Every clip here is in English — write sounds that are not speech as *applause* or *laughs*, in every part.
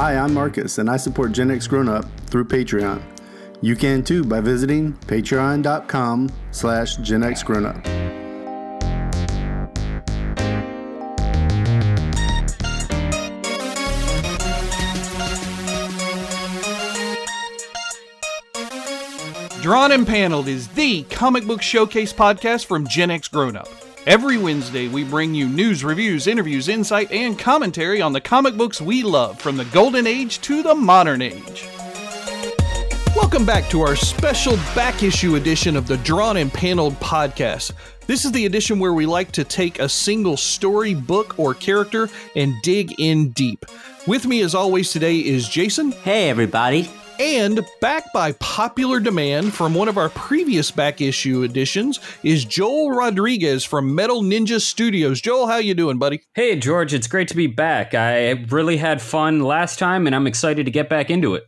Hi, I'm Marcus, and I support Gen X Grown Up through Patreon. You can too by visiting patreon.com slash Gen X Grown Up. Drawn and Paneled is the comic book showcase podcast from Gen X Grown Up. Every Wednesday, we bring you news, reviews, interviews, insight, and commentary on the comic books we love from the golden age to the modern age. Welcome back to our special back issue edition of the Drawn and Paneled podcast. This is the edition where we like to take a single story, book, or character and dig in deep. With me, as always, today is Jason. Hey, everybody. And back by popular demand from one of our previous back issue editions is Joel Rodriguez from Metal Ninja Studios. Joel, how you doing, buddy? Hey, George, it's great to be back. I really had fun last time and I'm excited to get back into it.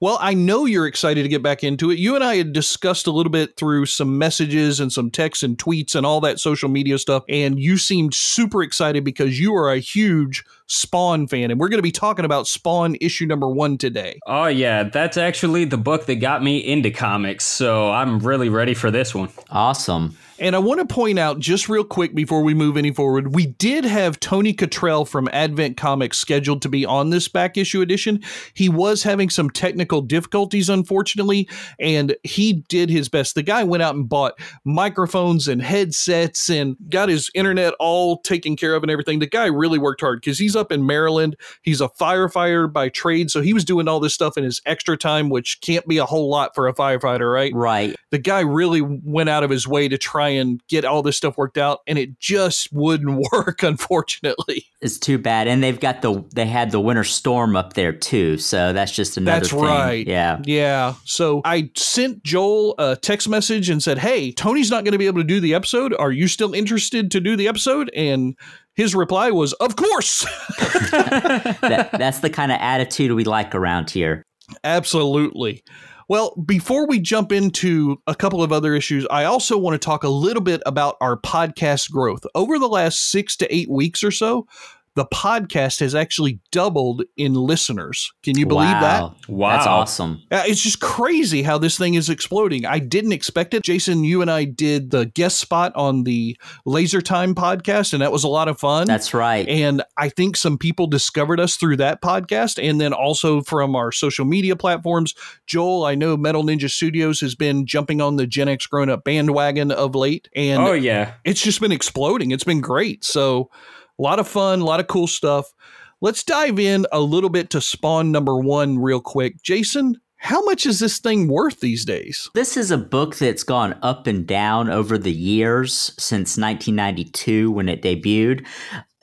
Well, I know you're excited to get back into it. You and I had discussed a little bit through some messages and some texts and tweets and all that social media stuff, and you seemed super excited because you are a huge Spawn fan, and we're going to be talking about Spawn issue number one today. Oh, yeah, that's actually the book that got me into comics, so I'm really ready for this one. Awesome. And I want to point out just real quick before we move any forward, we did have Tony Cottrell from Advent Comics scheduled to be on this back issue edition. He was having some technical difficulties, unfortunately, and he did his best. The guy went out and bought microphones and headsets and got his internet all taken care of and everything. The guy really worked hard because he's up in Maryland. He's a firefighter by trade, so he was doing all this stuff in his extra time, which can't be a whole lot for a firefighter, right? Right. The guy really went out of his way to try and get all this stuff worked out, and it just wouldn't *laughs* work, unfortunately. It's too bad. And they've got the they had the winter storm up there too, so that's just another That's thing. right. Yeah. Yeah. So I sent Joel a text message and said, Hey, Tony's not going to be able to do the episode. Are you still interested to do the episode? And his reply was, Of course. *laughs* that, that's the kind of attitude we like around here. Absolutely. Well, before we jump into a couple of other issues, I also want to talk a little bit about our podcast growth. Over the last six to eight weeks or so, the podcast has actually doubled in listeners. Can you believe that? wow. Wow. That's awesome. Uh, It's just crazy how this thing is exploding. I didn't expect it. Jason, you and I did the guest spot on the Laser Time podcast, and that was a lot of fun. That's right. and I think some people discovered us through that podcast and then also from our social media platforms. Joel, I know Metal Ninja Studios has been jumping on the Gen X grown up bandwagon of late, and oh, yeah. it's just been exploding. It's been great. So, a lot of fun, a lot of cool stuff. Let's dive in a little bit to Spawn number one real quick. Jason, how much is this thing worth these days? This is a book that's gone up and down over the years since 1992 when it debuted.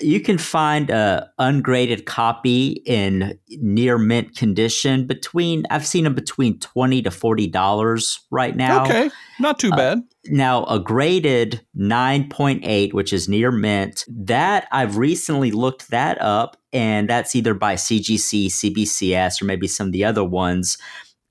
You can find a ungraded copy in near mint condition between I've seen them between 20 to 40 dollars right now. Okay, not too uh, bad. Now, a graded 9.8, which is near mint, that I've recently looked that up, and that's either by CGC, CBCS, or maybe some of the other ones.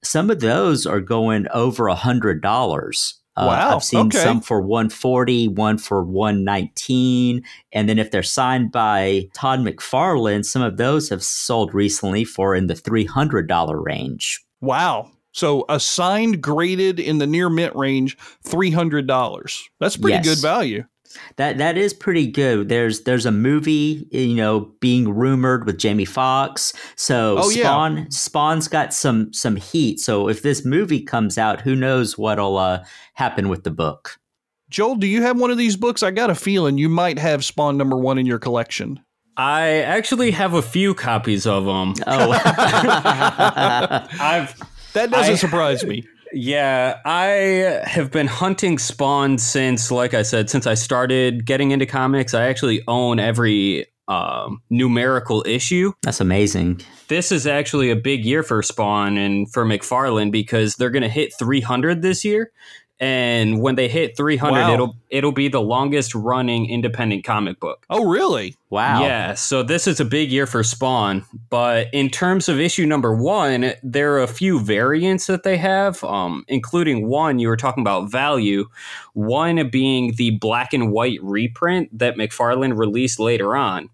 Some of those are going over a hundred dollars. Uh, Wow, I've seen okay. some for 140, one for 119. And then if they're signed by Todd McFarlane, some of those have sold recently for in the $300 range. Wow. So a signed graded in the near mint range, three hundred dollars. That's pretty Yes. good value. That that is pretty good. There's there's a movie, you know, being rumored with Jamie Foxx. So Oh, yeah. Spawn Spawn's got some some heat. So if this movie comes out, who knows what'll uh, happen with the book? Joel, do you have one of these books? I got a feeling you might have Spawn number one in your collection. I actually have a few copies of them. Oh, *laughs* I've That doesn't I- surprise me. Yeah, I have been hunting Spawn since, like I said, since I started getting into comics. I actually own every um, numerical issue. that's amazing. This is actually a big year for Spawn and for McFarlane because they're going to hit 300 this year. And when they hit 300, Wow. it'll it'll be the longest running independent comic book. Oh, really? Wow. Yeah, so this is a big year for Spawn. But in terms of issue number one, there are a few variants that they have, um, including one you were talking about value, one being the black and white reprint that McFarlane released later on.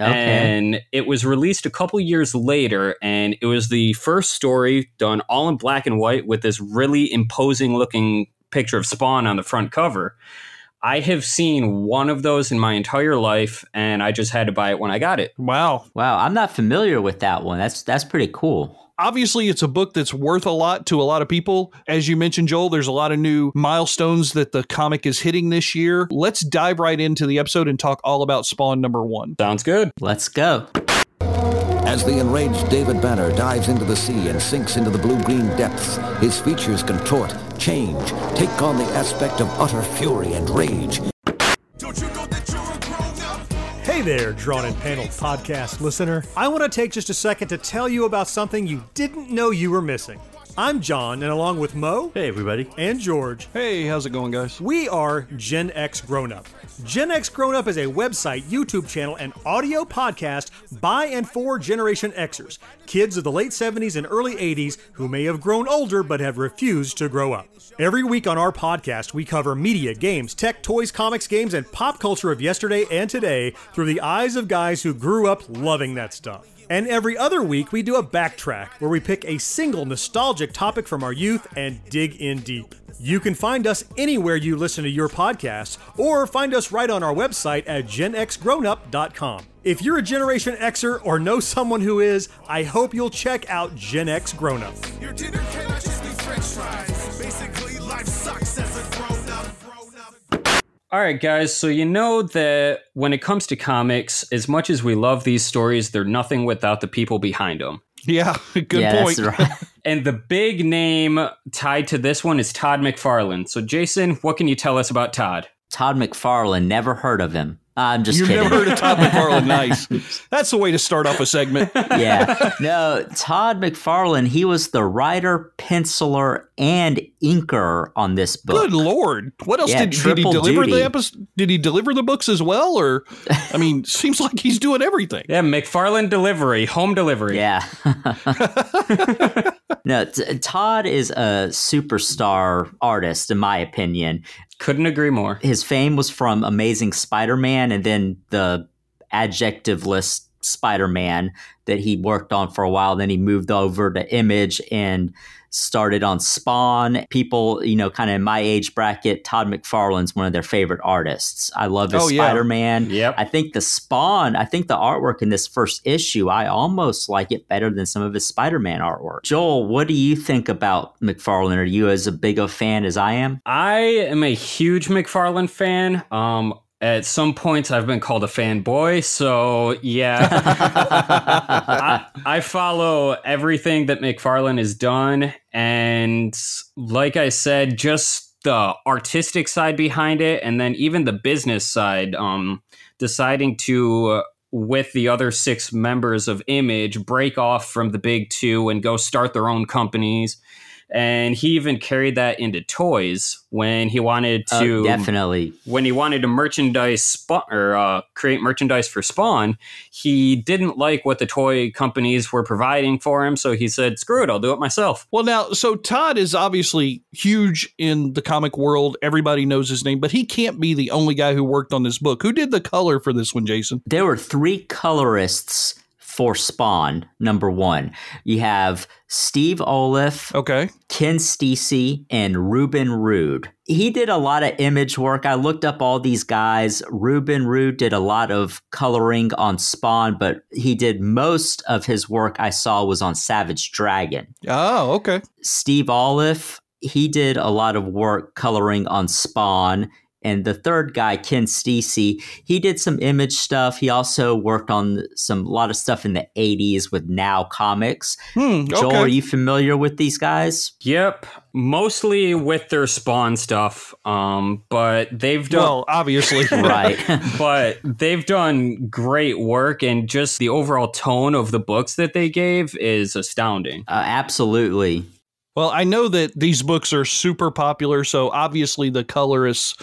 Okay. And it was released a couple years later, and it was the first story done all in black and white with this really imposing looking picture of Spawn on the front cover. I have seen one of those in my entire life, and I just had to buy it when I got it. Wow. Wow, I'm not familiar with that one. That's that's pretty cool. Obviously, it's a book that's worth a lot to a lot of people. As you mentioned, Joel, there's a lot of new milestones that the comic is hitting this year. Let's dive right into the episode and talk all about Spawn number one. Sounds good. Let's go. As the enraged David Banner dives into the sea and sinks into the blue-green depths, his features contort, change, take on the aspect of utter fury and rage. Hey there, Drawn and Panel podcast listener. I want to take just a second to tell you about something you didn't know you were missing. I'm John, and along with Mo Hey, everybody. and George, Hey, how's it going, guys? we are Gen X Grown Up. Gen X Grown Up is a website, YouTube channel, and audio podcast by and for Generation Xers, kids of the late 70s and early 80s who may have grown older but have refused to grow up. Every week on our podcast, we cover media, games, tech, toys, comics, games, and pop culture of yesterday and today through the eyes of guys who grew up loving that stuff. And every other week, we do a backtrack where we pick a single nostalgic topic from our youth and dig in deep. You can find us anywhere you listen to your podcasts, or find us right on our website at genxgrownup.com. If you're a Generation Xer or know someone who is, I hope you'll check out Gen X. All right, guys. So, you know that when it comes to comics, as much as we love these stories, they're nothing without the people behind them. Yeah, *laughs* good yeah, point. right. *laughs* And the big name tied to this one is Todd McFarlane. So, Jason, what can you tell us about Todd? Todd McFarlane, never heard of him. Uh, I'm just You've kidding. never heard of Todd McFarlane. *laughs* Nice. That's the way to start off a segment. *laughs* yeah. No, Todd McFarlane, he was the writer, penciler, and inker on this book. Good lord! What else Yeah, did, did he triple deliver duty. the episode? Did he deliver the books as well? Or, I mean, *laughs* seems like he's doing everything. Yeah, McFarlane delivery, home delivery. Yeah. no, t- Todd is a superstar artist, in my opinion. Couldn't agree more. His fame was from Amazing Spider Man and then the adjectiveless Spider Man that he worked on for a while. Then he moved over to Image and started on Spawn. People, you know, kind of in my age bracket, Todd McFarlane's one of their favorite artists. I love his Oh, yeah. Spider Man. Yep. I think the Spawn, I think the artwork in this first issue, I almost like it better than some of his Spider Man artwork. Joel, what do you think about McFarlane? Are you as big a fan as I am? I am a huge McFarlane fan. Um, at some points, I've been called a fanboy. So, yeah. *laughs* I, I follow everything that McFarlane has done. And like I said, just the artistic side behind it, and then even the business side, um, deciding to. uh, with the other six members of Image, break off from the big two and go start their own companies. And he even carried that into toys when he wanted Uh, to definitely. when he wanted to merchandise Spawn or uh, create merchandise for Spawn, he didn't like what the toy companies were providing for him, so he said, "Screw it, I'll do it myself." Well, now, so Todd is obviously huge in the comic world. Everybody knows his name, but he can't be the only guy who worked on this book. Who did the color for this one, Jason? There were three colorists for Spawn, number one. You have Steve Oliff, Okay. Ken Stacey, and Reuben Rude. He did a lot of image work. I looked up all these guys. Reuben Rude did a lot of coloring on Spawn, but he did most of his work I saw was on Savage Dragon. Oh, okay. Steve Oliff, he did a lot of work coloring on Spawn. And the third guy, Ken Stacey, he did some image stuff. He also worked on some a lot of stuff in the 80s with Now Comics. Hmm, Joel, are you familiar with these guys? Yep, mostly with their Spawn stuff, um, but they've done. well, obviously. *laughs* Right. *laughs* *laughs* but they've done great work, and just the overall tone of the books that they gave is astounding. uh, absolutely. Well, I know that these books are super popular, so obviously the colorists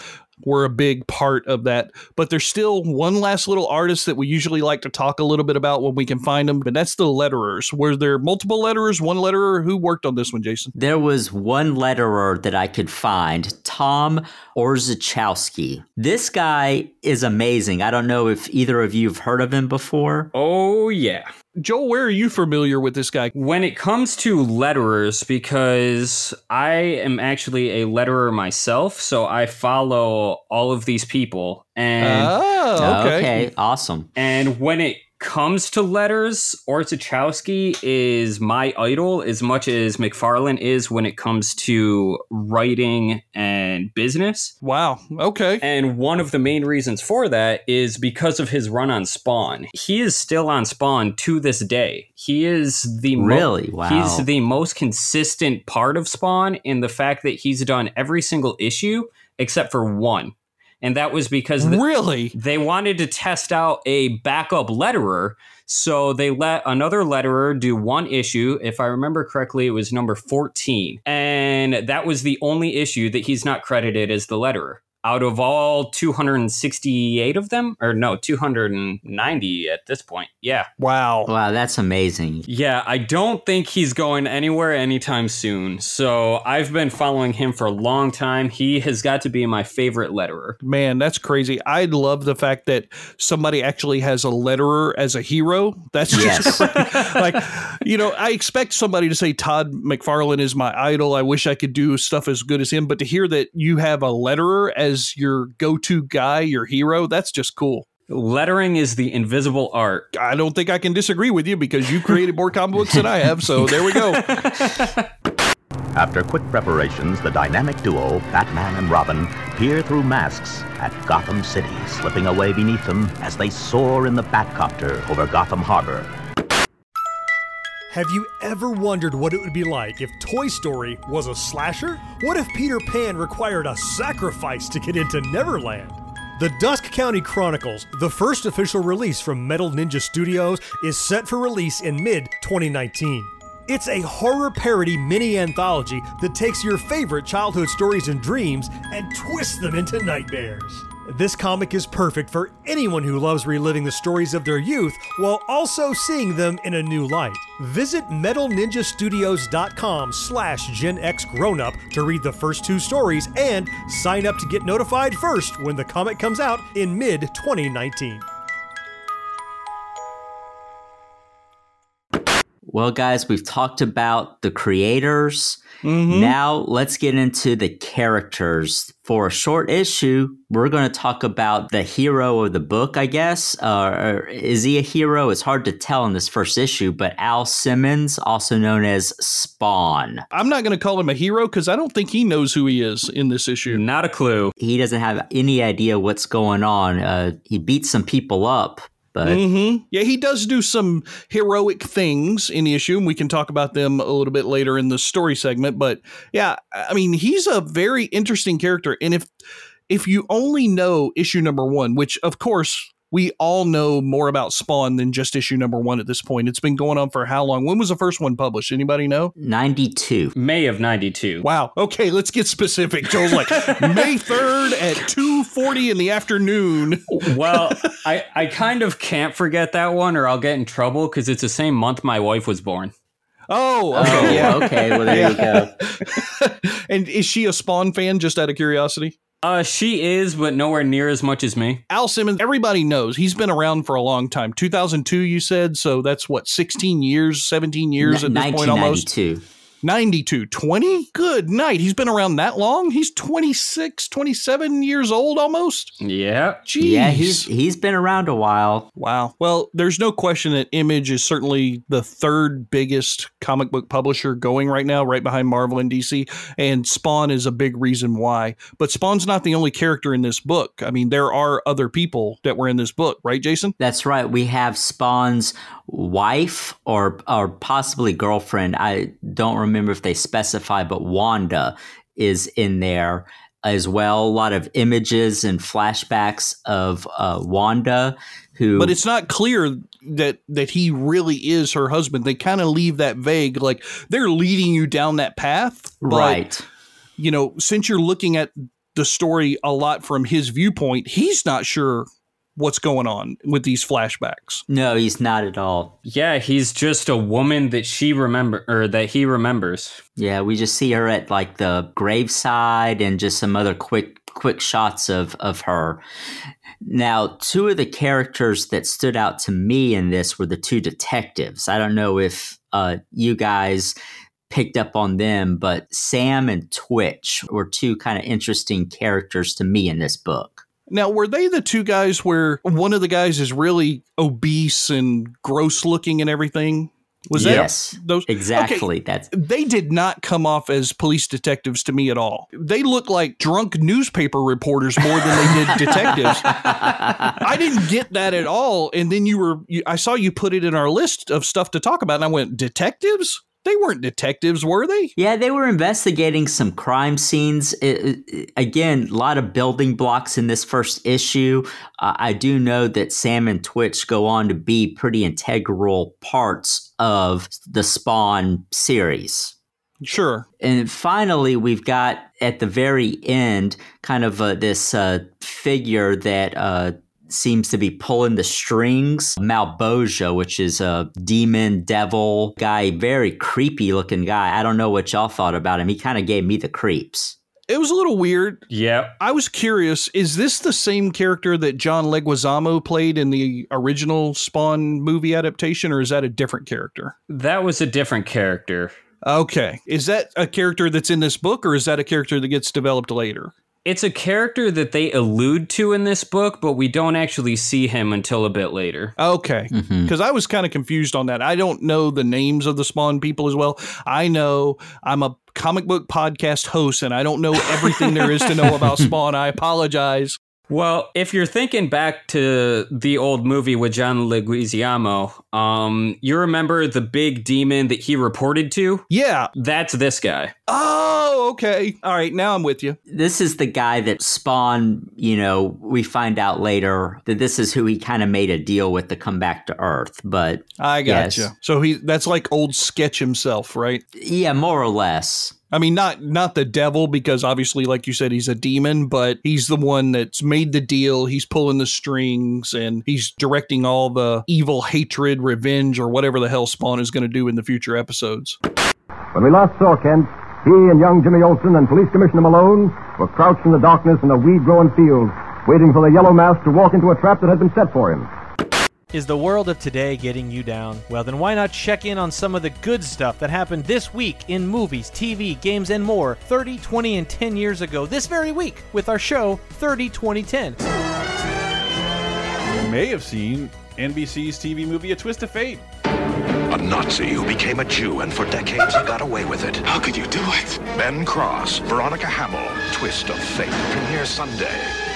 were a big part of that. But there's still one last little artist that we usually like to talk a little bit about when we can find them, and that's the letterers. Were there multiple letterers, one letterer? Who worked on this one, Jason? There was one letterer that I could find, Tom Orzechowski. This guy is amazing. I don't know if either of you have heard of him before. Oh, yeah. Joel, where are you familiar with this guy? When it comes to letterers, because I am actually a letterer myself, so I follow all of these people. And Oh, okay. okay awesome. And when it comes to letters, Orzechowski is my idol as much as McFarlane is when it comes to writing and business. Wow. Okay. And one of the main reasons for that is because of his run on Spawn. He is still on Spawn to this day. He is the mo- Really? Wow. He's the most consistent part of Spawn in the fact that he's done every single issue except for one. And that was because the- Really? they wanted to test out a backup letterer. So they let another letterer do one issue. If I remember correctly, it was number 14. And that was the only issue that he's not credited as the letterer. Out of all 268 of them, or no, 290 at this point. Yeah. Wow. Wow, that's amazing. Yeah, I don't think he's going anywhere anytime soon. So I've been following him for a long time. He has got to be my favorite letterer. Man, that's crazy. I love the fact that somebody actually has a letterer as a hero. That's just Yes. great. *laughs* like, you know, I expect somebody to say Todd McFarlane is my idol. I wish I could do stuff as good as him. But to hear that you have a letterer as your go-to guy, your hero, that's just cool. Lettering is the invisible art. I don't think I can disagree with you because you created more comic books than I have. So there we go. *laughs* After quick preparations, the dynamic duo, Batman and Robin, peer through masks at Gotham City, slipping away beneath them as they soar in the Batcopter over Gotham Harbor. Have you ever wondered what it would be like if Toy Story was a slasher? What if Peter Pan required a sacrifice to get into Neverland? The Dusk County Chronicles, the first official release from Metal Ninja Studios, is set for release in mid 2019. It's a horror parody mini anthology that takes your favorite childhood stories and dreams and twists them into nightmares. This comic is perfect for anyone who loves reliving the stories of their youth while also seeing them in a new light. Visit metalninjastudios.com slash genxgrownup to read the first two stories and sign up to get notified first when the comic comes out in mid-2019. Well, guys, we've talked about the creators. Now let's get into the characters. For a short issue, we're going to talk about the hero of the book, I guess. Uh, is he a hero? It's hard to tell in this first issue, but Al Simmons, also known as Spawn. I'm not going to call him a hero because I don't think he knows who he is in this issue. Not a clue. He doesn't have any idea what's going on. Uh, he beats some people up, but hmm Yeah, he does do some heroic things in the issue, and we can talk about them a little bit later in the story segment. But yeah, I mean, he's a very interesting character, and if if you only know issue number one, which of course we all know more about Spawn than just issue number one at this point. It's been going on for how long? When was the first one published? Anybody know? 92. May of 92. Wow. Okay, let's get specific. Joel's like *laughs* May third at two forty in the afternoon. well, *laughs* I, I kind of can't forget that one or I'll get in trouble because it's the same month my wife was born. Oh, Oh, okay, yeah. okay. Well, there you go. *laughs* and is she a Spawn fan? Just out of curiosity. Uh, she is, but nowhere near as much as me. Al Simmons, everybody knows he's been around for a long time. 2002, you said, so that's what 16 years, 17 years at this point almost. 1992. 92, 20? Good night. He's been around that long. He's 26, 27 years old almost. Yeah. Jeez. Yeah, he's he's been around a while. Wow. Well, there's no question that Image is certainly the third biggest comic book publisher going right now, right behind Marvel and DC. And Spawn is a big reason why. But Spawn's not the only character in this book. I mean, there are other people that were in this book, right, Jason? That's right. We have Spawn's wife or or possibly girlfriend. I don't remember if they specify, but Wanda is in there as well. A lot of images and flashbacks of uh, Wanda, who But it's not clear that that he really is her husband. They kind of leave that vague, like they're leading you down that path. but, right. you know, since you're looking at the story a lot from his viewpoint. He's not sure what's going on with these flashbacks. No, he's not at all. Yeah, he's just a woman that she remember or that he remembers. Yeah, we just see her at like the graveside and just some other quick quick shots of of her. Now, two of the characters that stood out to me in this were the two detectives. I don't know if uh, you guys picked up on them, but Sam and Twitch were two kind of interesting characters to me in this book. Now, were they the two guys where one of the guys is really obese and gross looking and everything? Was yes, that those exactly? Okay, That's they did not come off as police detectives to me at all. They look like drunk newspaper reporters more than they did detectives. I didn't get that at all. And then you were, you, I saw you put it in our list of stuff to talk about, and I went, detectives? They weren't detectives, were they? Yeah, they were investigating some crime scenes. It, it, again, a lot of building blocks in this first issue. Uh, I do know that Sam and Twitch go on to be pretty integral parts of the Spawn series. Sure. And finally, we've got at the very end kind of uh, this uh, figure that uh, seems to be pulling the strings. Malebolgia, which is a demon devil guy, very creepy looking guy. I don't know what y'all thought about him. He kind of gave me the creeps. It was a little weird. Yeah. I was curious, is this the same character that John Leguizamo played in the original Spawn movie adaptation, or is that a different character? That was a different character. Okay. Is that a character that's in this book, or is that a character that gets developed later? It's a character that they allude to in this book, but we don't actually see him until a bit later. Okay. Mm-hmm. Because I was kind of confused on that. I don't know the names of the Spawn people as well. I know I'm a comic book podcast host and I don't know everything there is to know about *laughs* Spawn. I apologize. Well, if you're thinking back to the old movie with John Leguizamo, um, you remember the big demon that he reported to? Yeah. That's this guy. Oh, okay. All right. Now I'm with you. This is the guy that Spawn, you know, we find out later that this is who he kind of made a deal with to come back to Earth. But I got Yes. you. So he that's like old sketch himself, right? yeah, more or less. I mean, not not the devil because obviously, like you said, he's a demon, but he's the one that's made the deal. He's pulling the strings and he's directing all the evil hatred, revenge, or whatever the hell Spawn is going to do in the future episodes. When we last saw Kent, he and young Jimmy Olsen and Police Commissioner Malone were crouched in the darkness in a weed-grown field, waiting for the yellow mask to walk into a trap that had been set for him. Is the world of today getting you down? Well, then why not check in on some of the good stuff that happened this week in movies, TV, games, and more 30, 20, and 10 years ago this very week with our show 30, 20, 10. You may have seen NBC's TV movie A Twist of Fate. A Nazi who became a Jew and for decades he got away with it. How could you do it? Ben Cross, Veronica Hamel, Twist of Fate. Premiere Sunday.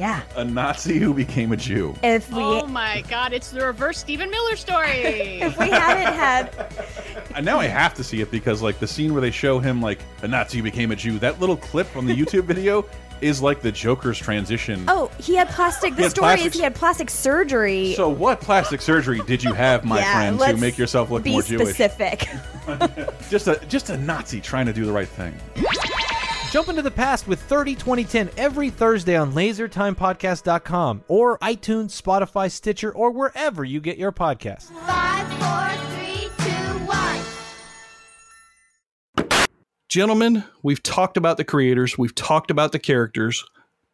Yeah. A Nazi who became a Jew. If we Oh my god, it's the reverse Stephen Miller story. *laughs* if we hadn't had *laughs* And now I have to see it because, like, the scene where they show him, like, a Nazi who became a Jew, that little clip from the YouTube video is like the Joker's transition. Oh, he had plastic the had story is he had plastic surgery. So, what plastic surgery did you have, my Yeah, friend, to make yourself look be more Jewish? specific. *laughs* Just a just a Nazi trying to do the right thing. Jump into the past with 30, 20, 10 every Thursday on lasertimepodcast.com or iTunes, Spotify, Stitcher, or wherever you get your podcasts. Five, four, three, two, one. Gentlemen, we've talked about the creators, we've talked about the characters,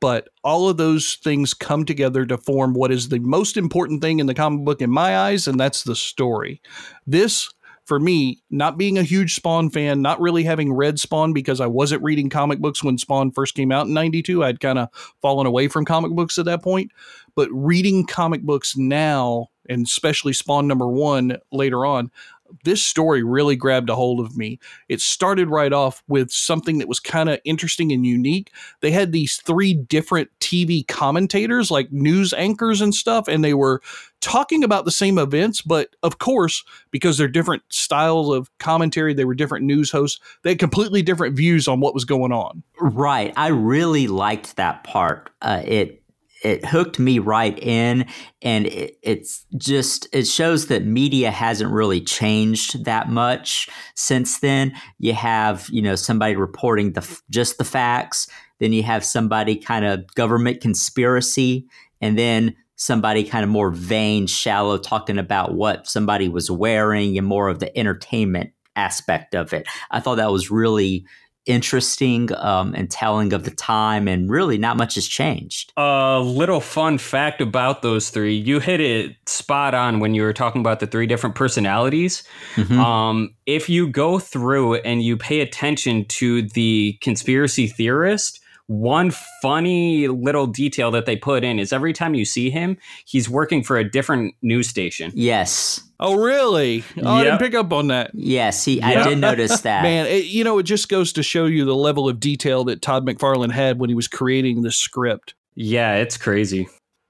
but all of those things come together to form what is the most important thing in the comic book in my eyes, and that's the story. This, for me, not being a huge Spawn fan, not really having read Spawn because I wasn't reading comic books when Spawn first came out in 92, I'd kind of fallen away from comic books at that point. But reading comic books now, and especially Spawn number one later on, this story really grabbed a hold of me. It started right off with something that was kind of interesting and unique. They had these three different TV commentators, like news anchors and stuff, and they were talking about the same events, but of course, because they're different styles of commentary, they were different news hosts, they had completely different views on what was going on. Right. I really liked that part. Uh, it it hooked me right in, and it, it's just it shows that media hasn't really changed that much since then. You have you know somebody reporting the just the facts, then you have somebody kind of government conspiracy, and then somebody kind of more vain, shallow, talking about what somebody was wearing and more of the entertainment aspect of it. I thought that was really interesting um, and telling of the time, and really not much has changed. A little fun fact about those three. You hit it spot on when you were talking about the three different personalities. Mhm. Um, if you go through and you pay attention to the conspiracy theorist, one funny little detail that they put in is every time you see him, he's working for a different news station. Yes. Oh, really? Oh, I didn't pick up on that. Yes, he. I did notice *laughs* that. Man, it, you know, it just goes to show you the level of detail that Todd McFarlane had when he was creating the script. Yeah, it's crazy.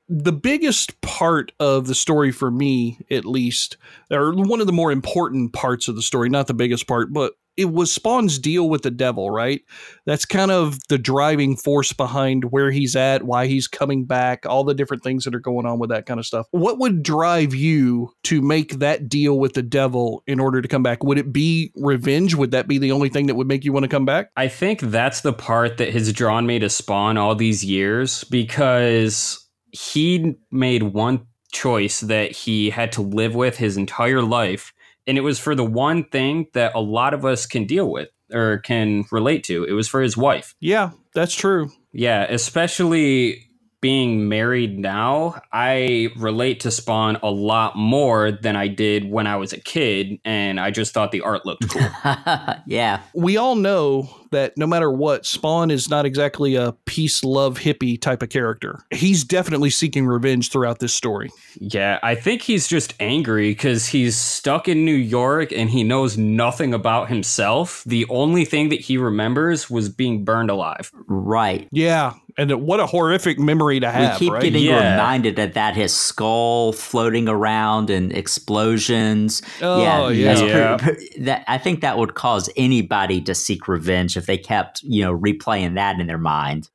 The biggest part of the story for me, at least, or one of the more important parts of the story, not the biggest part, but it was Spawn's deal with the devil, right? That's kind of the driving force behind where he's at, why he's coming back, all the different things that are going on with that kind of stuff. What would drive you to make that deal with the devil in order to come back? Would it be revenge? Would that be the only thing that would make you want to come back? I think that's the part that has drawn me to Spawn all these years because he made one choice that he had to live with his entire life. And it was for the one thing that a lot of us can deal with or can relate to. It was for his wife. Yeah, that's true. Yeah, especially being married now, I relate to Spawn a lot more than I did when I was a kid, and I just thought the art looked cool. *laughs* yeah. We all know that no matter what, Spawn is not exactly a peace, love, hippie type of character. He's definitely seeking revenge throughout this story. Yeah, I think he's just angry because he's stuck in New York and he knows nothing about himself. The only thing that he remembers was being burned alive. Right. Yeah, and what a horrific memory to have. we keep right? getting Yeah. reminded of that his skull floating around and explosions. Oh, yeah. that's Yeah. pretty- pre- that I think that would cause anybody to seek revenge if they kept, you know, replaying that in their mind.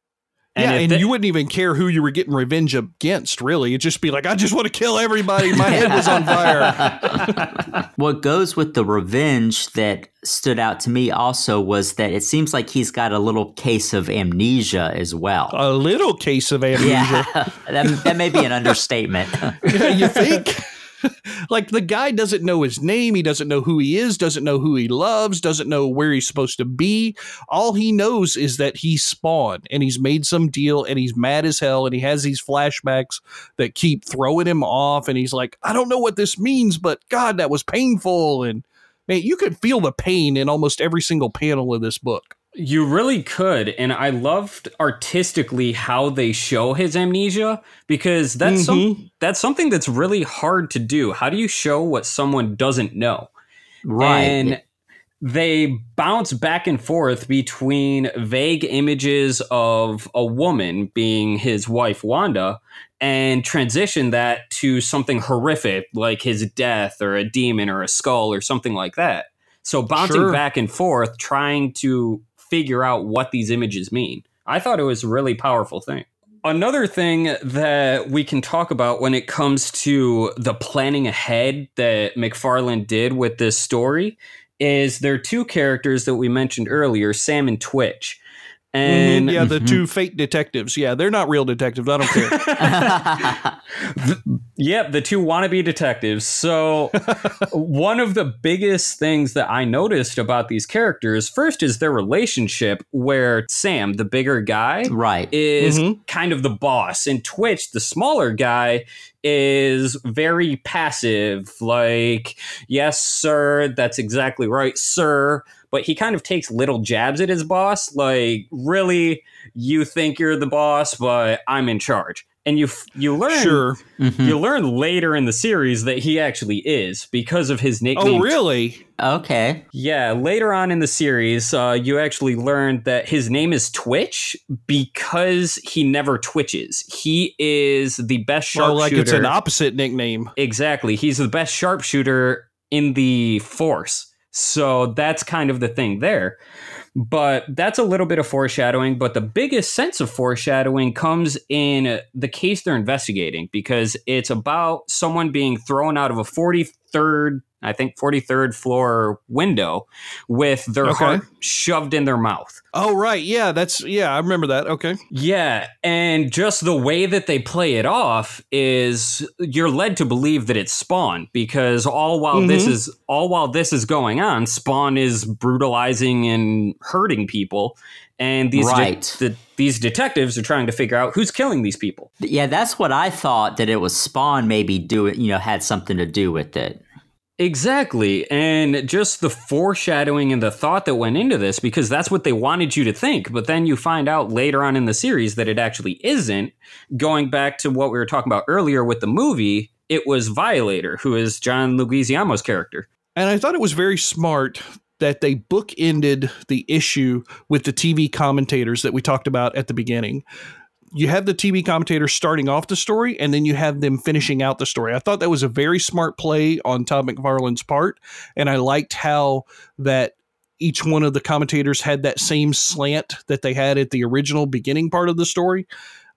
Yeah, and they- you wouldn't even care who you were getting revenge against, really. It'd just be like, I just want to kill everybody. My head was on fire. *laughs* What goes with the revenge that stood out to me also was that it seems like he's got a little case of amnesia as well. A little case of amnesia. yeah, *laughs* that, that may be an *laughs* understatement. you think? *laughs* like the guy doesn't know his name, he doesn't know who he is, doesn't know who he loves, doesn't know where he's supposed to be. All he knows is that he's spawned and he's made some deal and he's mad as hell and he has these flashbacks that keep throwing him off and he's like, I don't know what this means, but God, that was painful and man, you could feel the pain in almost every single panel of this book. You really could, and I loved artistically how they show his amnesia because that's some mm-hmm. that's something that's really hard to do. How do you show what someone doesn't know? Right. And they bounce back and forth between vague images of a woman being his wife Wanda and transition that to something horrific like his death or a demon or a skull or something like that. So bouncing Sure. back and forth trying to figure out what these images mean. I thought it was a really powerful thing. Another thing that we can talk about when it comes to the planning ahead that McFarlane did with this story is there are two characters that we mentioned earlier, Sam and Twitch. And yeah, the two fake detectives. Yeah, they're not real detectives. I don't care. *laughs* *laughs* Yep, the two wannabe detectives. So, *laughs* one of the biggest things that I noticed about these characters first is their relationship, where Sam, the bigger guy, right, is Mhm. kind of the boss, and Twitch, the smaller guy, is very passive. Like, yes, sir, that's exactly right, sir. But he kind of takes little jabs at his boss, like, really, you think you're the boss, but I'm in charge. And you you learn Sure. you learn later in the series that he actually is because of his nickname. oh, really? okay. Yeah, later on in the series, uh, you actually learned that his name is Twitch because he never twitches. He is the best Well, sharpshooter. like it's an opposite nickname. Exactly. He's the best sharpshooter in the force. So that's kind of the thing there. But that's a little bit of foreshadowing. But the biggest sense of foreshadowing comes in the case they're investigating because it's about someone being thrown out of a 40 43rd, I think 43rd floor window with their Okay. heart shoved in their mouth. Oh right, yeah, that's yeah, I remember that. Okay. Yeah, and just the way that they play it off is you're led to believe that it's Spawn because all while this Mhm. is all while this is going on, Spawn is brutalizing and hurting people, and these de- Right. the, these detectives are trying to figure out who's killing these people. Yeah, that's what I thought that it was Spawn maybe do it, you know, had something to do with it. Exactly. And just the foreshadowing and the thought that went into this, because that's what they wanted you to think. But then you find out later on in the series that it actually isn't. Going back to what we were talking about earlier with the movie, it was Violator, who is John Leguizamo's character. And I thought it was very smart that they bookended the issue with the TV commentators that we talked about at the beginning. You have the TV commentators starting off the story, and then you have them finishing out the story. I thought that was a very smart play on Todd McFarlane's part, and I liked how that each one of the commentators had that same slant that they had at the original beginning part of the story.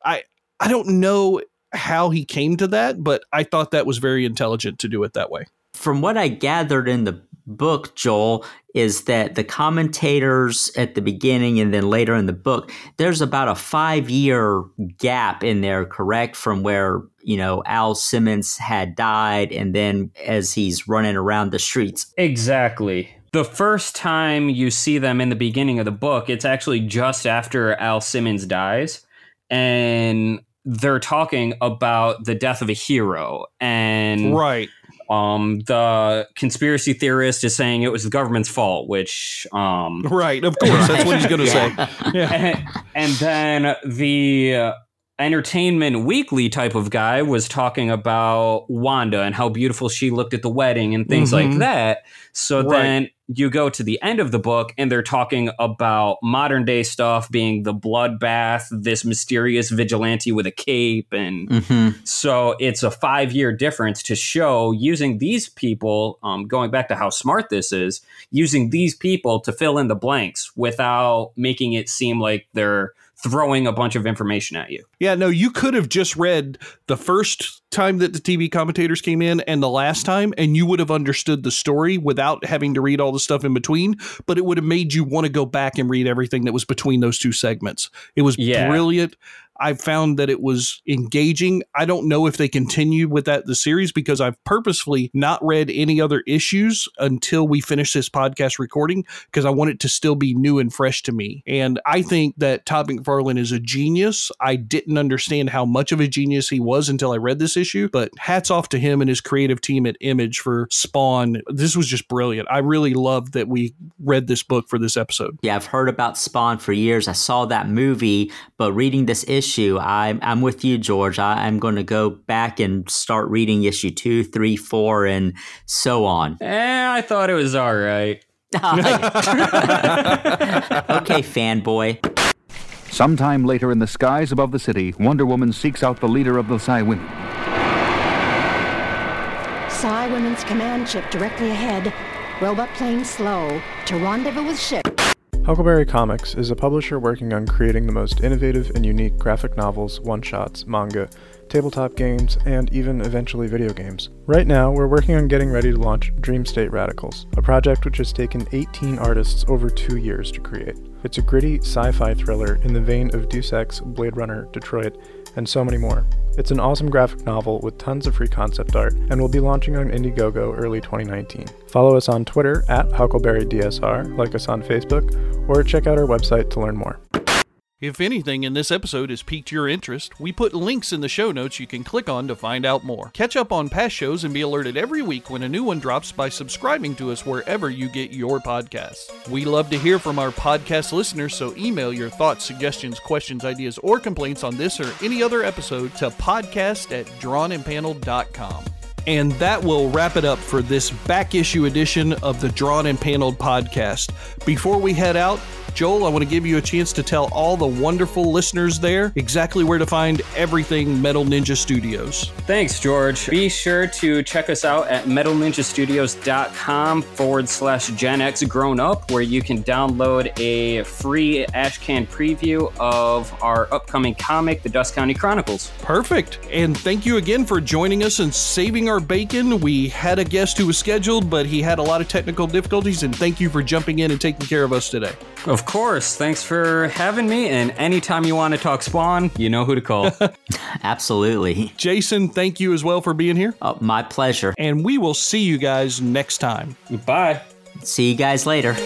I I don't know how he came to that, but I thought that was very intelligent to do it that way. From what I gathered in the book, Joel, is that the commentators at the beginning and then later in the book, there's about a five year gap in there, correct? From where, you know, Al Simmons had died and then as he's running around the streets. Exactly. The first time you see them in the beginning of the book, it's actually just after Al Simmons dies. And they're talking about the death of a hero. And Right. Um the conspiracy theorist is saying it was the government's fault which um Right, of course, that's what he's going to say. *laughs* Yeah. and, and then the uh, entertainment weekly type of guy was talking about Wanda and how beautiful she looked at the wedding and things like Mhm. that so Right. then you go to the end of the book and they're talking about modern day stuff being the bloodbath this mysterious vigilante with a cape and Mm-hmm. so it's a five year difference to show using these people, um, going back to how smart this is, using these people to fill in the blanks without making it seem like they're throwing a bunch of information at you. Yeah, no, you could have just read the first time that the TV commentators came in and the last time, and you would have understood the story without having to read all the stuff in between. But it would have made you want to go back and read everything that was between those two segments. It was Yeah. brilliant. I found that it was engaging. I don't know if they continue with that the series because I've purposefully not read any other issues until we finish this podcast recording because I want it to still be new and fresh to me. And I think that Todd McFarlane is a genius. I didn't understand how much of a genius he was until I read this issue, but hats off to him and his creative team at Image for Spawn. This was just brilliant. I really loved that we read this book for this episode. Yeah, I've heard about Spawn for years. I saw that movie, but reading this issue, I'm, I'm with you, George. I, I'm going to go back and start reading issue two, three, four, and so on. Eh, I thought it was all right. *laughs* okay, fanboy. Sometime later in the skies above the city, Wonder Woman seeks out the leader of the Psy Women. Psy Women's command ship directly ahead. Robot plane slow. To rendezvous with ship. Huckleberry Comics is a publisher working on creating the most innovative and unique graphic novels, one shots, manga, tabletop games, and even eventually video games. Right now, we're working on getting ready to launch Dream State Radicals, a project which has taken 18 artists over two years to create. It's a gritty sci fi thriller in the vein of Deus Ex, Blade Runner, Detroit, and so many more. It's an awesome graphic novel with tons of free concept art and will be launching on Indiegogo early 2019. Follow us on Twitter at HuckleberryDSR, like us on Facebook, or check out our website to learn more. If anything in this episode has piqued your interest, we put links in the show notes you can click on to find out more. Catch up on past shows and be alerted every week when a new one drops by subscribing to us wherever you get your podcasts. We love to hear from our podcast listeners, so email your thoughts, suggestions, questions, ideas, or complaints on this or any other episode to podcast at drawnandpaneled.com. And that will wrap it up for this back issue edition of the Drawn and Paneled podcast. Before we head out, Joel, I want to give you a chance to tell all the wonderful listeners there exactly where to find everything Metal Ninja Studios. Thanks, George. Be sure to check us out at metalninjastudios.com forward slash Gen X Grown Up, where you can download a free Ashcan preview of our upcoming comic, The Dusk County Chronicles. Perfect. And thank you again for joining us and saving our bacon. We had a guest who was scheduled, but he had a lot of technical difficulties, and thank you for jumping in and taking care of us today. Of course. Thanks for having me. And anytime you want to talk Spawn, you know who to call. *laughs* Absolutely. Jason, thank you as well for being here. Oh, my pleasure. And we will see you guys next time. Bye. See you guys later.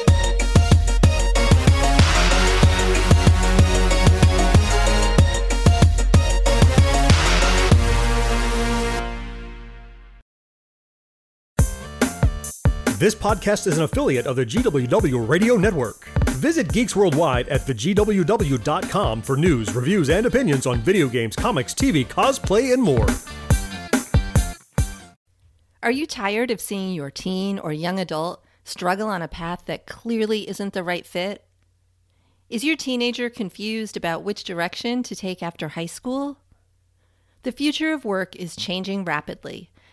This podcast is an affiliate of the GWW Radio Network. Visit Geeks Worldwide at thegww.com for news, reviews, and opinions on video games, comics, TV, cosplay, and more. Are you tired of seeing your teen or young adult struggle on a path that clearly isn't the right fit? Is your teenager confused about which direction to take after high school? The future of work is changing rapidly,